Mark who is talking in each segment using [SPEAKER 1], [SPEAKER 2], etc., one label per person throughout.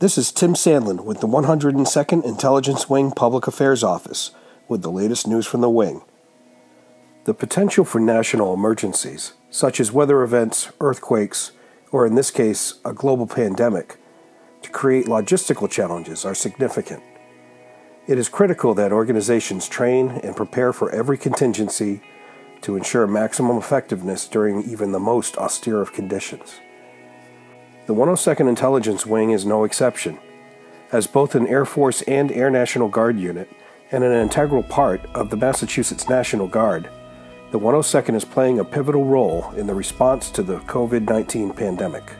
[SPEAKER 1] This is Tim Sandland with the 102nd Intelligence Wing Public Affairs Office with the latest news from the Wing. The potential for national emergencies, such as weather events, earthquakes, or in this case, a global pandemic, to create logistical challenges are significant. It is critical that organizations train and prepare for every contingency to ensure maximum effectiveness during even the most austere of conditions. The 102nd Intelligence Wing is no exception. As both an Air Force and Air National Guard unit and an integral part of the Massachusetts National Guard, the 102nd is playing a pivotal role in the response to the COVID 19 pandemic.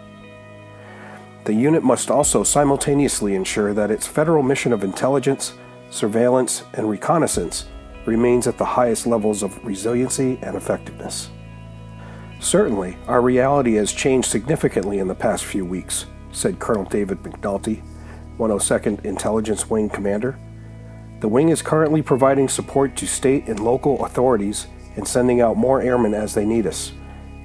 [SPEAKER 1] The unit must also simultaneously ensure that its federal mission of intelligence, surveillance, and reconnaissance remains at the highest levels of resiliency and effectiveness. Certainly, our reality has changed significantly in the past few weeks, said Colonel David McNulty, 102nd Intelligence Wing Commander. The wing is currently providing support to state and local authorities and sending out more airmen as they need us.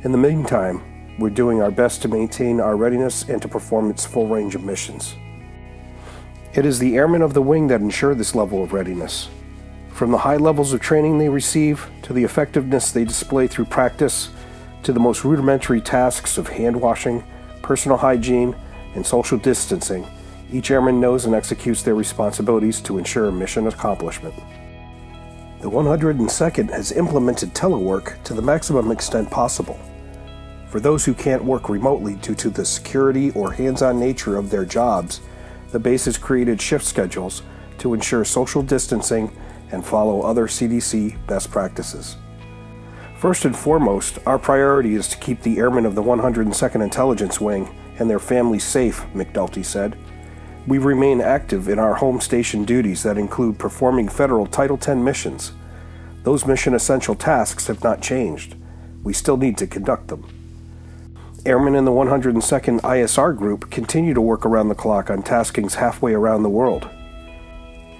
[SPEAKER 1] In the meantime, we're doing our best to maintain our readiness and to perform its full range of missions. It is the airmen of the wing that ensure this level of readiness. From the high levels of training they receive, to the effectiveness they display through practice, to the most rudimentary tasks of hand washing, personal hygiene, and social distancing, each airman knows and executes their responsibilities to ensure mission accomplishment. The 102nd has implemented telework to the maximum extent possible. For those who can't work remotely due to the security or hands on nature of their jobs, the base has created shift schedules to ensure social distancing and follow other CDC best practices. First and foremost, our priority is to keep the airmen of the 102nd Intelligence Wing and their families safe, McNulty said. We remain active in our home station duties that include performing federal Title X missions. Those mission essential tasks have not changed. We still need to conduct them. Airmen in the 102nd ISR Group continue to work around the clock on taskings halfway around the world.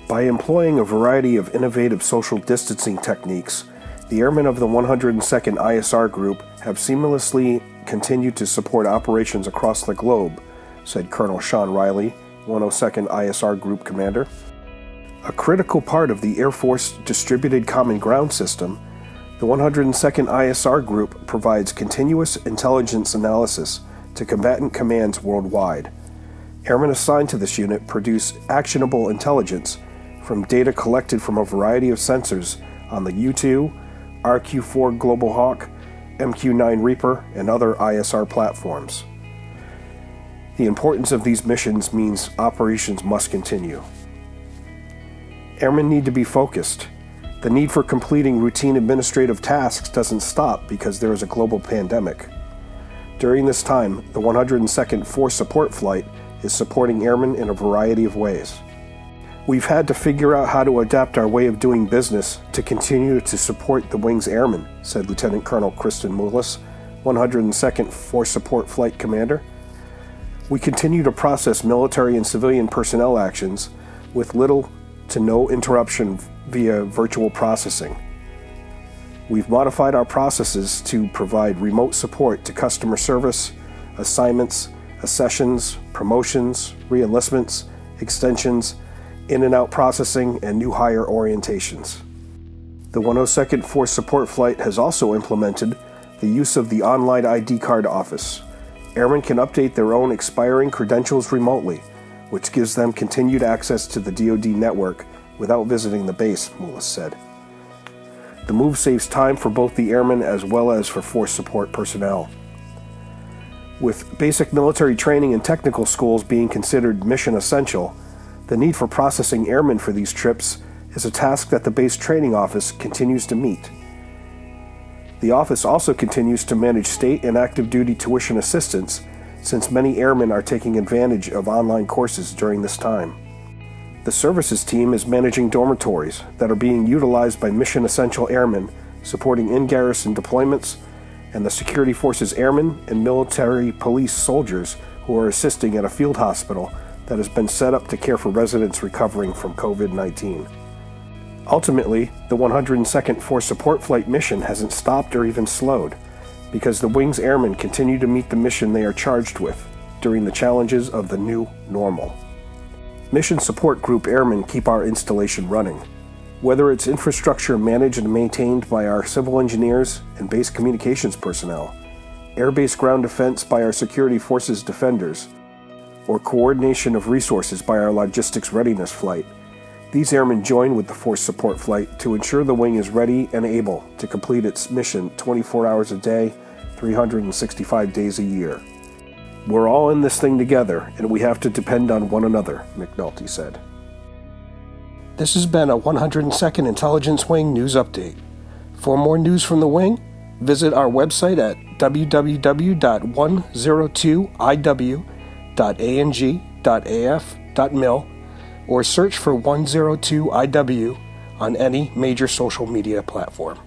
[SPEAKER 1] By employing a variety of innovative social distancing techniques, the airmen of the 102nd ISR Group have seamlessly continued to support operations across the globe, said Colonel Sean Riley, 102nd ISR Group Commander. A critical part of the Air Force Distributed Common Ground System the 102nd ISR Group provides continuous intelligence analysis to combatant commands worldwide. Airmen assigned to this unit produce actionable intelligence from data collected from a variety of sensors on the U 2, RQ 4 Global Hawk, MQ 9 Reaper, and other ISR platforms. The importance of these missions means operations must continue. Airmen need to be focused the need for completing routine administrative tasks doesn't stop because there is a global pandemic. During this time, the 102nd Force Support Flight is supporting airmen in a variety of ways. We've had to figure out how to adapt our way of doing business to continue to support the Wing's airmen, said Lieutenant Colonel Kristen Mullis, 102nd Force Support Flight Commander. We continue to process military and civilian personnel actions with little to no interruption via virtual processing. We've modified our processes to provide remote support to customer service, assignments, accessions, promotions, reenlistments, extensions, in and out processing, and new hire orientations. The 102nd Force Support Flight has also implemented the use of the online ID card office. Airmen can update their own expiring credentials remotely, which gives them continued access to the DoD network without visiting the base, Mullis said. The move saves time for both the airmen as well as for force support personnel. With basic military training and technical schools being considered mission essential, the need for processing airmen for these trips is a task that the base training office continues to meet. The office also continues to manage state and active duty tuition assistance since many airmen are taking advantage of online courses during this time. The services team is managing dormitories that are being utilized by mission essential airmen supporting in garrison deployments and the security forces airmen and military police soldiers who are assisting at a field hospital that has been set up to care for residents recovering from COVID 19. Ultimately, the 102nd Force Support Flight mission hasn't stopped or even slowed because the Wing's airmen continue to meet the mission they are charged with during the challenges of the new normal. Mission Support Group airmen keep our installation running. Whether it's infrastructure managed and maintained by our civil engineers and base communications personnel, air base ground defense by our security forces defenders, or coordination of resources by our logistics readiness flight, these airmen join with the Force Support Flight to ensure the wing is ready and able to complete its mission 24 hours a day, 365 days a year. We're all in this thing together, and we have to depend on one another, McNulty said. This has been a 102nd Intelligence Wing News Update. For more news from the Wing, visit our website at www.102iw.ang.af.mil or search for 102IW on any major social media platform.